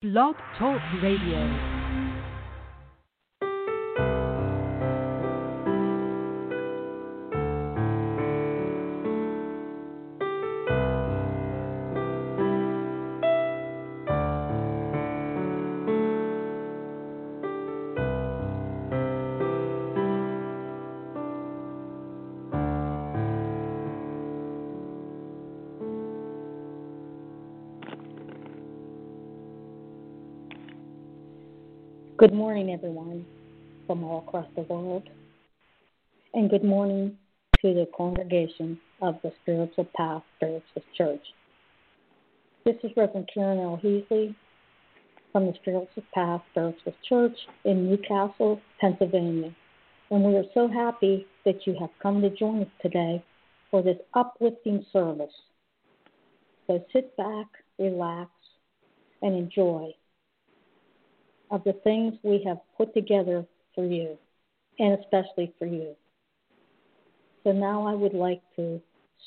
Blog Talk Radio. Good morning, everyone from all across the world. And good morning to the congregation of the Spiritual Path Spiritual Church. This is Reverend Karen L. Heasley from the Spiritual Path Spiritual Church in New Castle, Pennsylvania. And we are so happy that you have come to join us today for this uplifting service. So sit back, relax, and enjoy of the things we have put together for you, and especially for you. So now I would like to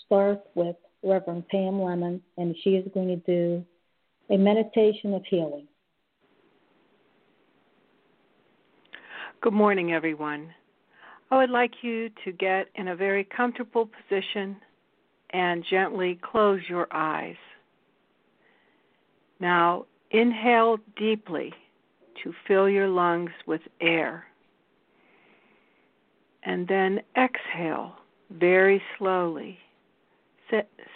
start with Reverend Pam Lemon, and she is going to do a meditation of healing. Good morning, everyone. I would like you to get in a very comfortable position and gently close your eyes. Now, inhale deeply to fill your lungs with air. And then exhale very slowly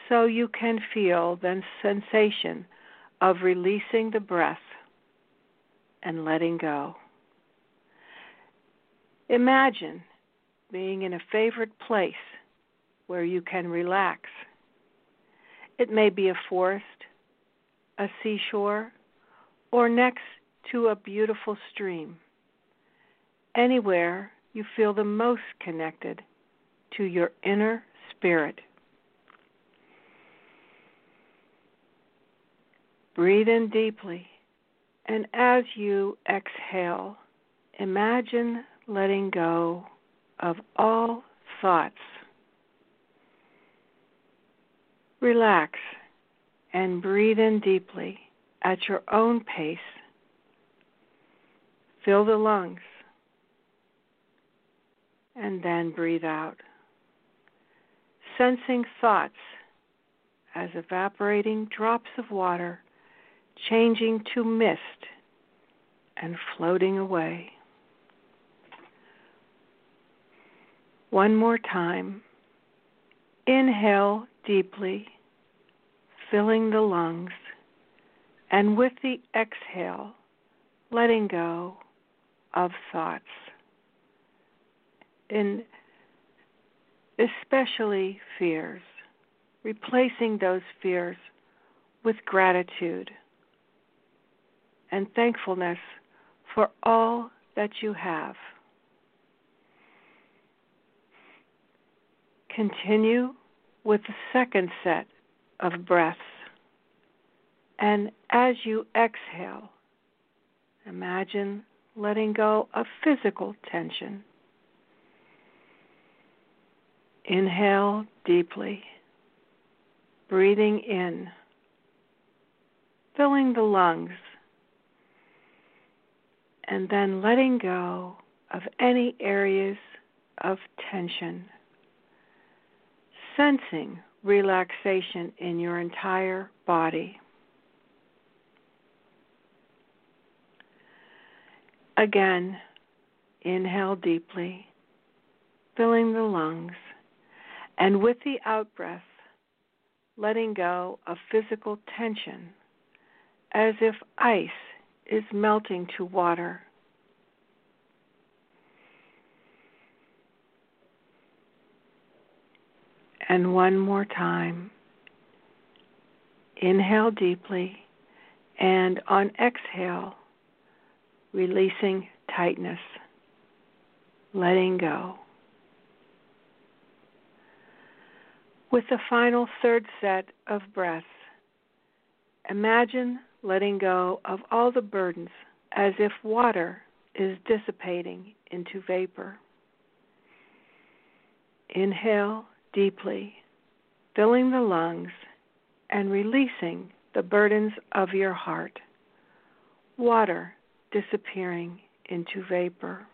so you can feel the sensation of releasing the breath and letting go. Imagine being in a favorite place where you can relax. It may be a forest, a seashore, or next to a beautiful stream. Anywhere you feel the most connected to your inner spirit. Breathe in deeply, and as you exhale, imagine letting go of all thoughts. Relax and breathe in deeply at your own pace Fill the lungs and then breathe out. Sensing thoughts as evaporating drops of water changing to mist and floating away. One more time. Inhale deeply, filling the lungs, and with the exhale, letting go of thoughts, And especially fears, replacing those fears with gratitude and thankfulness for all that you have. Continue with the second set of breaths. And as you exhale, imagine letting go of physical tension. Inhale deeply, breathing in, filling the lungs, and then letting go of any areas of tension, sensing relaxation in your entire body. Again, inhale deeply, filling the lungs, and with the outbreath, letting go of physical tension as if ice is melting to water. And one more time. Inhale deeply, and on exhale, releasing tightness, letting go. With the final third set of breaths, imagine letting go of all the burdens as if water is dissipating into vapor. Inhale deeply, filling the lungs and releasing the burdens of your heart water disappearing into vapor.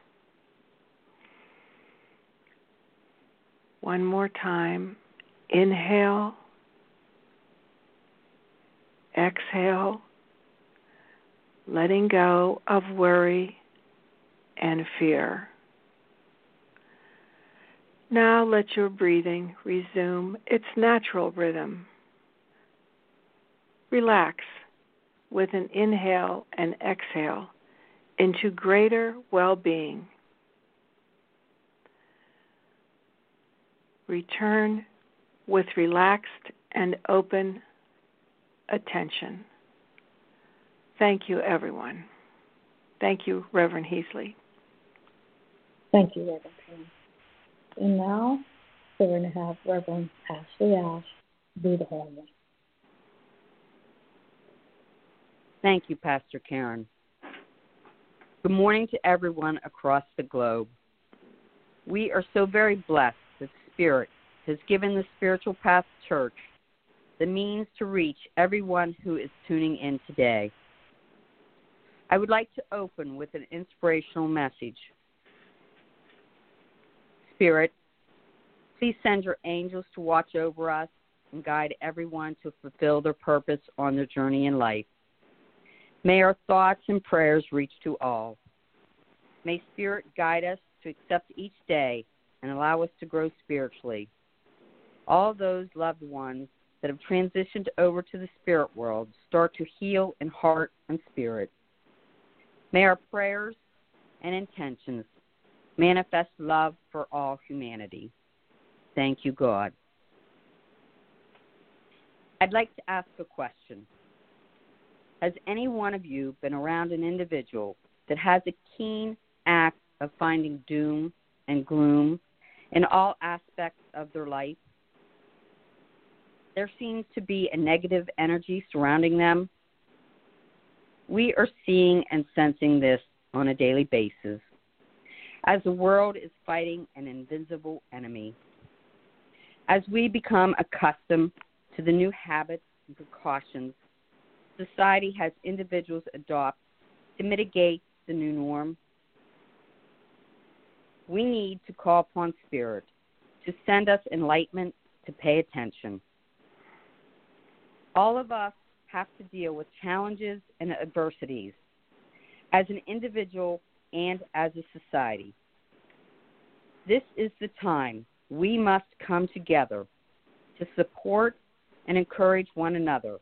One more time. Inhale. Exhale. Letting go of worry and fear. Now let your breathing resume its natural rhythm. Relax with an inhale and exhale into greater well being. Return with relaxed and open attention. Thank you, everyone. Thank you, Reverend Heasley. Thank you, Reverend Pam. And now we're going to have Reverend Ashley Ash do the homily. Thank you, Pastor Karen. Good morning to everyone across the globe. We are so very blessed that Spirit has given the Spiritual Path Church the means to reach everyone who is tuning in today. I would like to open with an inspirational message. Spirit, please send your angels to watch over us and guide everyone to fulfill their purpose on their journey in life. May our thoughts and prayers reach to all. May Spirit guide us to accept each day and allow us to grow spiritually. All those loved ones that have transitioned over to the spirit world start to heal in heart and spirit. May our prayers and intentions manifest love for all humanity. Thank you, God. I'd like to ask a question. Has any one of you been around an individual that has a keen act of finding doom and gloom in all aspects of their life? There seems to be a negative energy surrounding them. We are seeing and sensing this on a daily basis as the world is fighting an invisible enemy. As we become accustomed to the new habits and precautions society has individuals adopt to mitigate the new norm, we need to call upon Spirit to send us enlightenment to pay attention. All of us have to deal with challenges and adversities as an individual and as a society. This is the time we must come together to support and encourage one another,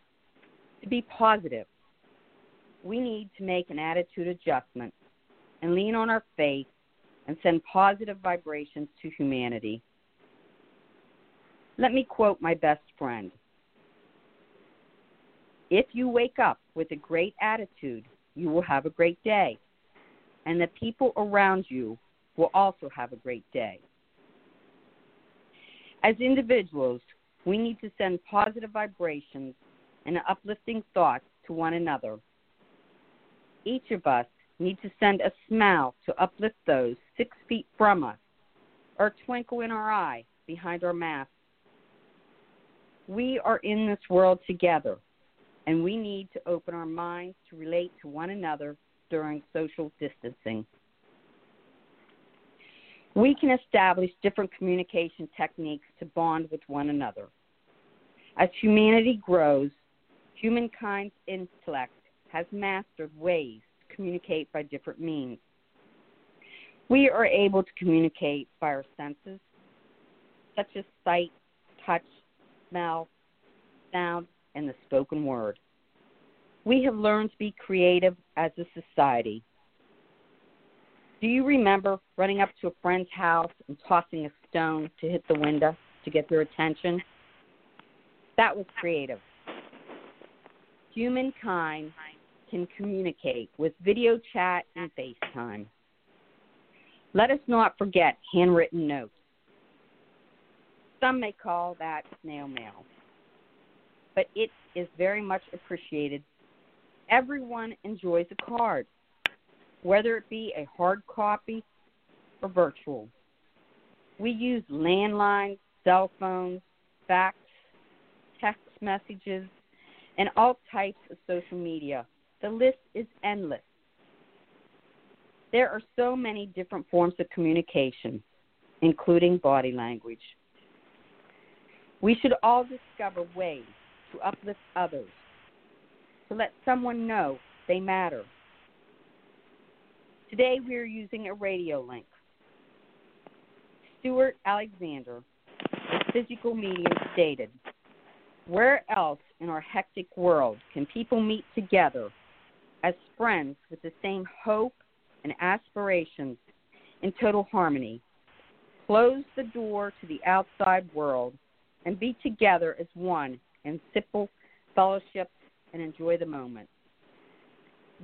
to be positive. We need to make an attitude adjustment and lean on our faith and send positive vibrations to humanity. Let me quote my best friend If you wake up with a great attitude, you will have a great day, and the people around you will also have a great day. As individuals, we need to send positive vibrations and uplifting thoughts to one another. Each of us needs to send a smile to uplift those six feet from us, or twinkle in our eye behind our mask. We are in this world together, and we need to open our minds to relate to one another during social distancing. We can establish different communication techniques to bond with one another. As humanity grows, humankind's intellect has mastered ways to communicate by different means. We are able to communicate by our senses, such as sight, touch, smell, sound, and the spoken word. We have learned to be creative as a society. Do you remember running up to a friend's house and tossing a stone to hit the window to get their attention? That was creative. Humankind can communicate with video chat and FaceTime. Let us not forget handwritten notes. Some may call that snail mail, but it is very much appreciated. Everyone enjoys a card, whether it be a hard copy or virtual. We use landlines, cell phones, fax, text messages, and all types of social media. The list is endless. There are so many different forms of communication, including body language. We should all discover ways to uplift others, to let someone know they matter. Today we are using a radio link. Stewart Alexander, the physical medium, stated, Where else in our hectic world can people meet together as friends with the same hope and aspirations in total harmony, close the door to the outside world, and be together as one in simple fellowship and enjoy the moment.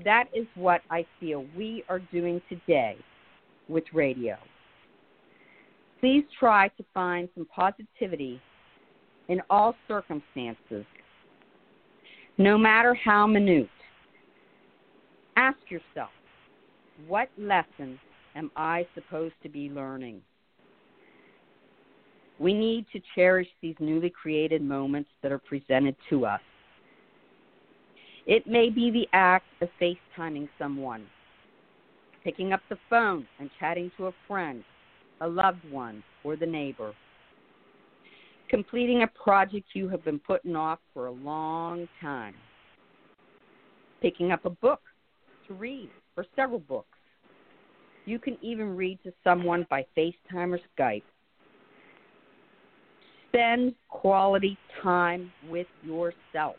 That is what I feel we are doing today with radio. Please try to find some positivity in all circumstances, no matter how minute. Ask yourself, what lesson am I supposed to be learning? We need to cherish these newly created moments that are presented to us. It may be the act of FaceTiming someone, picking up the phone and chatting to a friend, a loved one, or the neighbor, completing a project you have been putting off for a long time, picking up a book to read or several books. You can even read to someone by FaceTime or Skype. Spend quality time with yourself.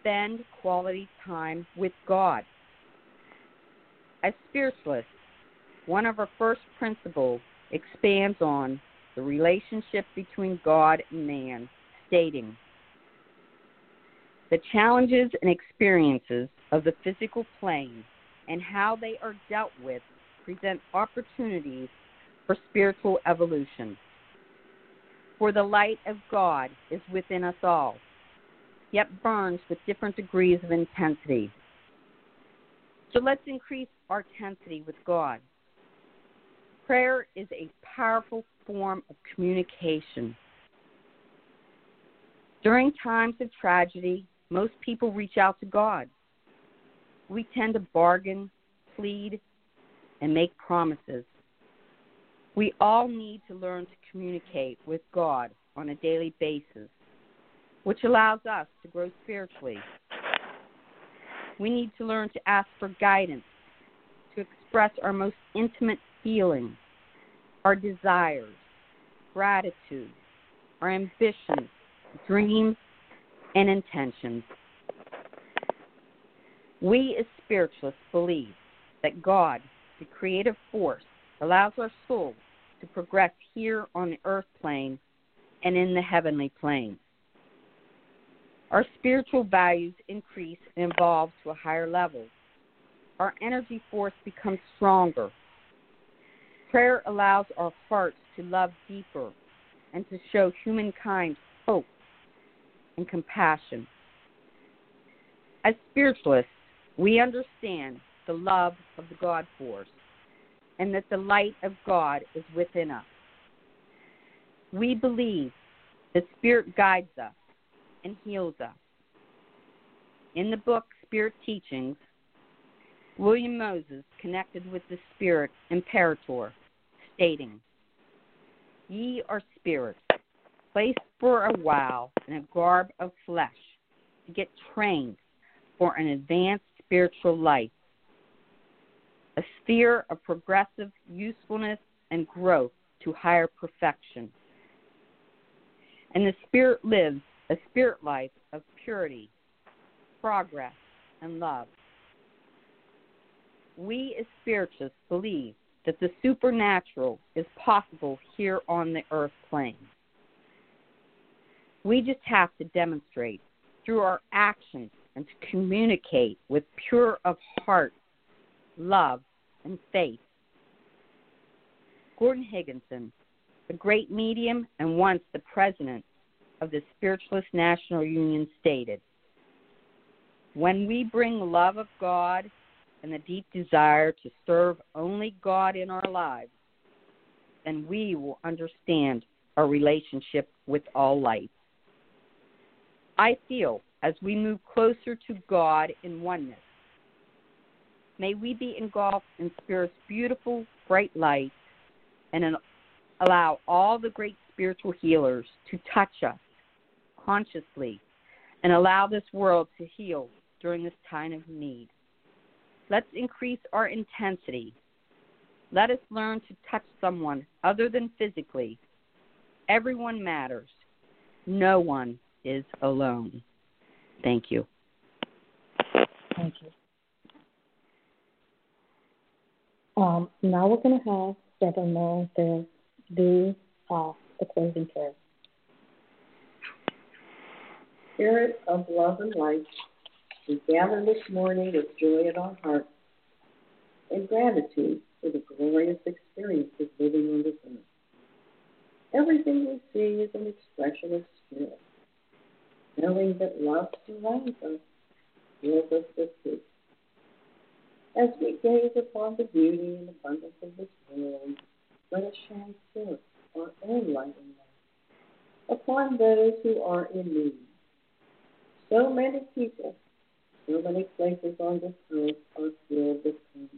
Spend quality time with God. As spiritualists, one of our first principles expands on the relationship between God and man, stating, the challenges and experiences of the physical plane and how they are dealt with present opportunities for spiritual evolution. For the light of God is within us all, yet burns with different degrees of intensity. So let's increase our intensity with God. Prayer is a powerful form of communication. During times of tragedy, most people reach out to God. We tend to bargain, plead, and make promises. We all need to learn to communicate with God on a daily basis, which allows us to grow spiritually. We need to learn to ask for guidance, to express our most intimate feelings, our desires, gratitude, our ambitions, dreams, and intentions. We as spiritualists believe that God, the creative force, allows our souls to progress here on the earth plane and in the heavenly plane. Our spiritual values increase and evolve to a higher level. Our energy force becomes stronger. Prayer allows our hearts to love deeper and to show humankind hope and compassion. As spiritualists, we understand the love of the God force and that the light of God is within us. We believe the Spirit guides us and heals us. In the book Spirit Teachings, William Moses connected with the Spirit Imperator, stating, Ye are spirits, placed for a while in a garb of flesh, to get trained for an advanced spiritual life, a sphere of progressive usefulness and growth to higher perfection. And the Spirit lives a spirit life of purity, progress, and love. We as spiritualists believe that the supernatural is possible here on the earth plane. We just have to demonstrate through our actions and to communicate with pure of heart, love, and faith. Gordon Higginson, the great medium and once the president of the Spiritualist National Union, stated When we bring love of God and the deep desire to serve only God in our lives, then we will understand our relationship with all life. I feel as we move closer to God in oneness, May we be engulfed in Spirit's beautiful, bright light and allow all the great spiritual healers to touch us consciously and allow this world to heal during this time of need. Let's increase our intensity. Let us learn to touch someone other than physically. Everyone matters. No one is alone. Thank you. Thank you. Um, now we're going to have Reverend Merle to do uh, the closing prayer. Spirit of love and light, we gather this morning with joy in our hearts and gratitude for the glorious experience of living on this earth. Everything we see is an expression of spirit. Knowing that love surrounds us fills us with peace. As we gaze upon the beauty and abundance of this world, let us shine forth our own light and love upon those who are in need. So many people, so many places on this earth are filled with pain.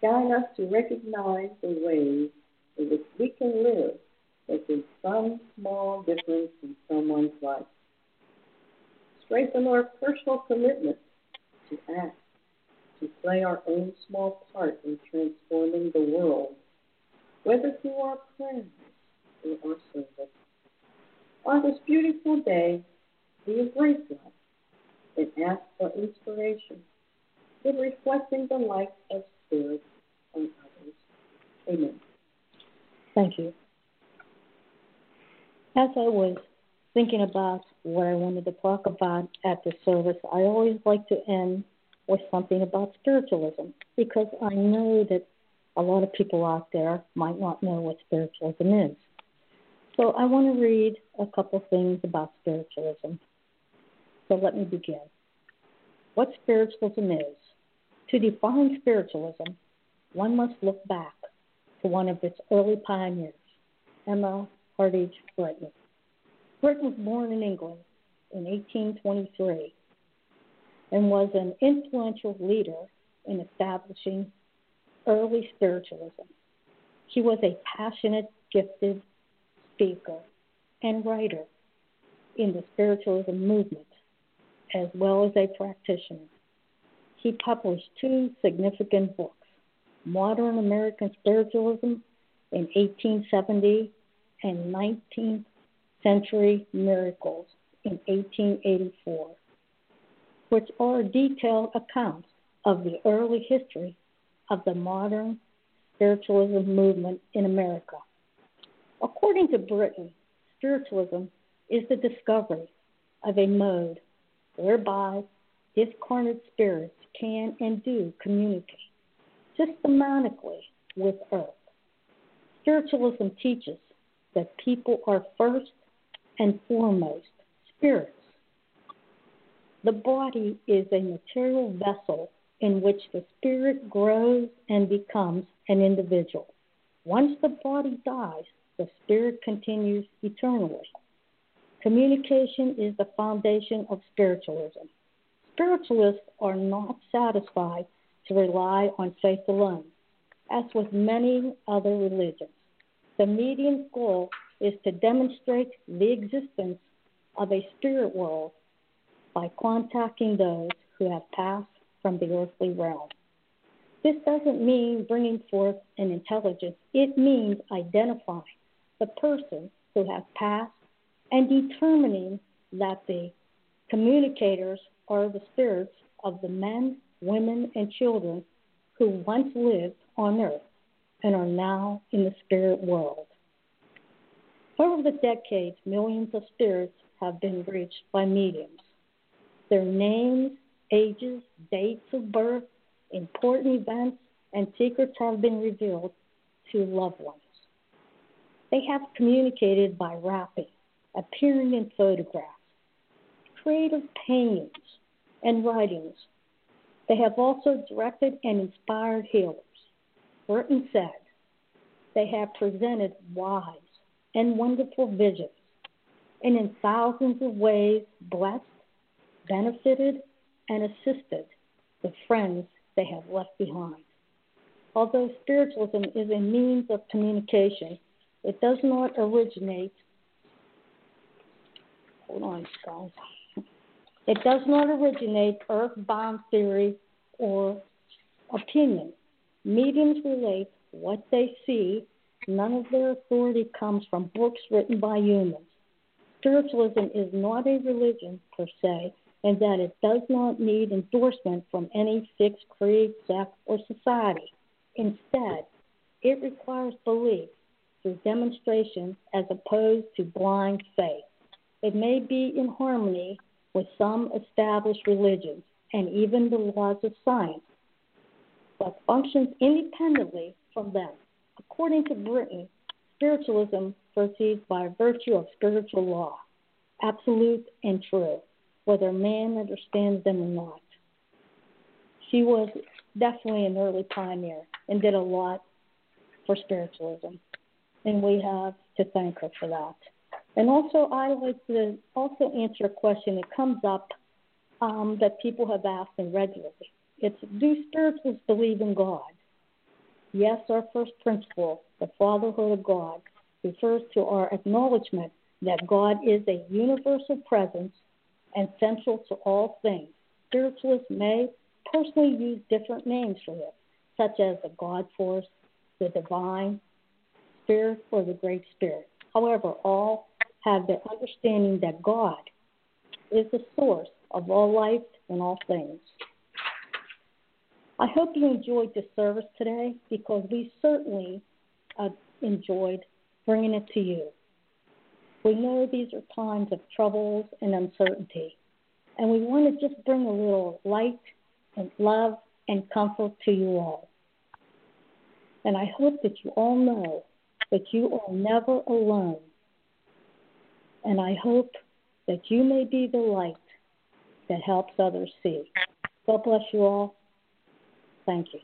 Guide us to recognize the ways in which we can live making some small difference in someone's life. Strengthen our personal commitment to act to play our own small part in transforming the world, whether through our prayers or our service. On this beautiful day, we embrace life and ask for inspiration in reflecting the light of Spirit on others. Amen. Thank you. As I was thinking about what I wanted to talk about at the service, I always like to end with something about spiritualism because I know that a lot of people out there might not know what spiritualism is. So I want to read a couple things about spiritualism. So let me begin. What spiritualism is. To define spiritualism, one must look back to one of its early pioneers, Emma Hardinge Britten. Britten was born in England in 1823 and was an influential leader in establishing early spiritualism. He was a passionate, gifted speaker and writer in the spiritualism movement, as well as a practitioner. He published two significant books Modern American Spiritualism in 1870 and 19th Century Miracles in 1884 which are detailed accounts of the early history of the modern spiritualism movement in America. According to Britten, spiritualism is the discovery of a mode whereby discarnate spirits can and do communicate systematically with Earth. Spiritualism teaches that people are first and foremost spirits the body is a material vessel in which the spirit grows and becomes an individual. Once the body dies, the spirit continues eternally. Communication is the foundation of spiritualism. Spiritualists are not satisfied to rely on faith alone, as with many other religions. The medium's goal is to demonstrate the existence of a spirit world by contacting those who have passed from the earthly realm. This doesn't mean bringing forth an intelligence, it means identifying the person who has passed and determining that the communicators are the spirits of the men, women, and children who once lived on earth and are now in the spirit world. Over the decades, millions of spirits have been reached by mediums. Their names, ages, dates of birth, important events, and secrets have been revealed to loved ones. They have communicated by rapping, appearing in photographs, creative paintings, and writings. They have also directed and inspired healers. Britten said, they have presented wise and wonderful visions, and in thousands of ways blessed benefited and assisted the friends they have left behind. Although spiritualism is a means of communication, it does not originate. Hold on, guys. It does not originate earthbound theory or opinion. Mediums relate what they see. None of their authority comes from books written by humans. Spiritualism is not a religion per se, and that it does not need endorsement from any fixed creed, sect, or society. Instead, it requires belief through demonstration as opposed to blind faith. It may be in harmony with some established religions and even the laws of science, but functions independently from them. According to Britten, spiritualism proceeds by virtue of spiritual law, absolute and true, whether man understands them or not. She was definitely an early pioneer and did a lot for spiritualism, and we have to thank her for that. And also, I like to also answer a question that comes up um, that people have asked me regularly. It's do spiritualists believe in God? Yes, our first principle, the fatherhood of God, refers to our acknowledgement that God is a universal presence and central to all things. Spiritualists may personally use different names for this, such as the God force, the divine, spirit, or the great spirit. However, all have the understanding that God is the source of all life and all things. I hope you enjoyed this service today because we certainly uh, enjoyed bringing it to you. We know these are times of troubles and uncertainty, and we want to just bring a little light and love and comfort to you all. And I hope that you all know that you are never alone. And I hope that you may be the light that helps others see. God bless you all. Thank you.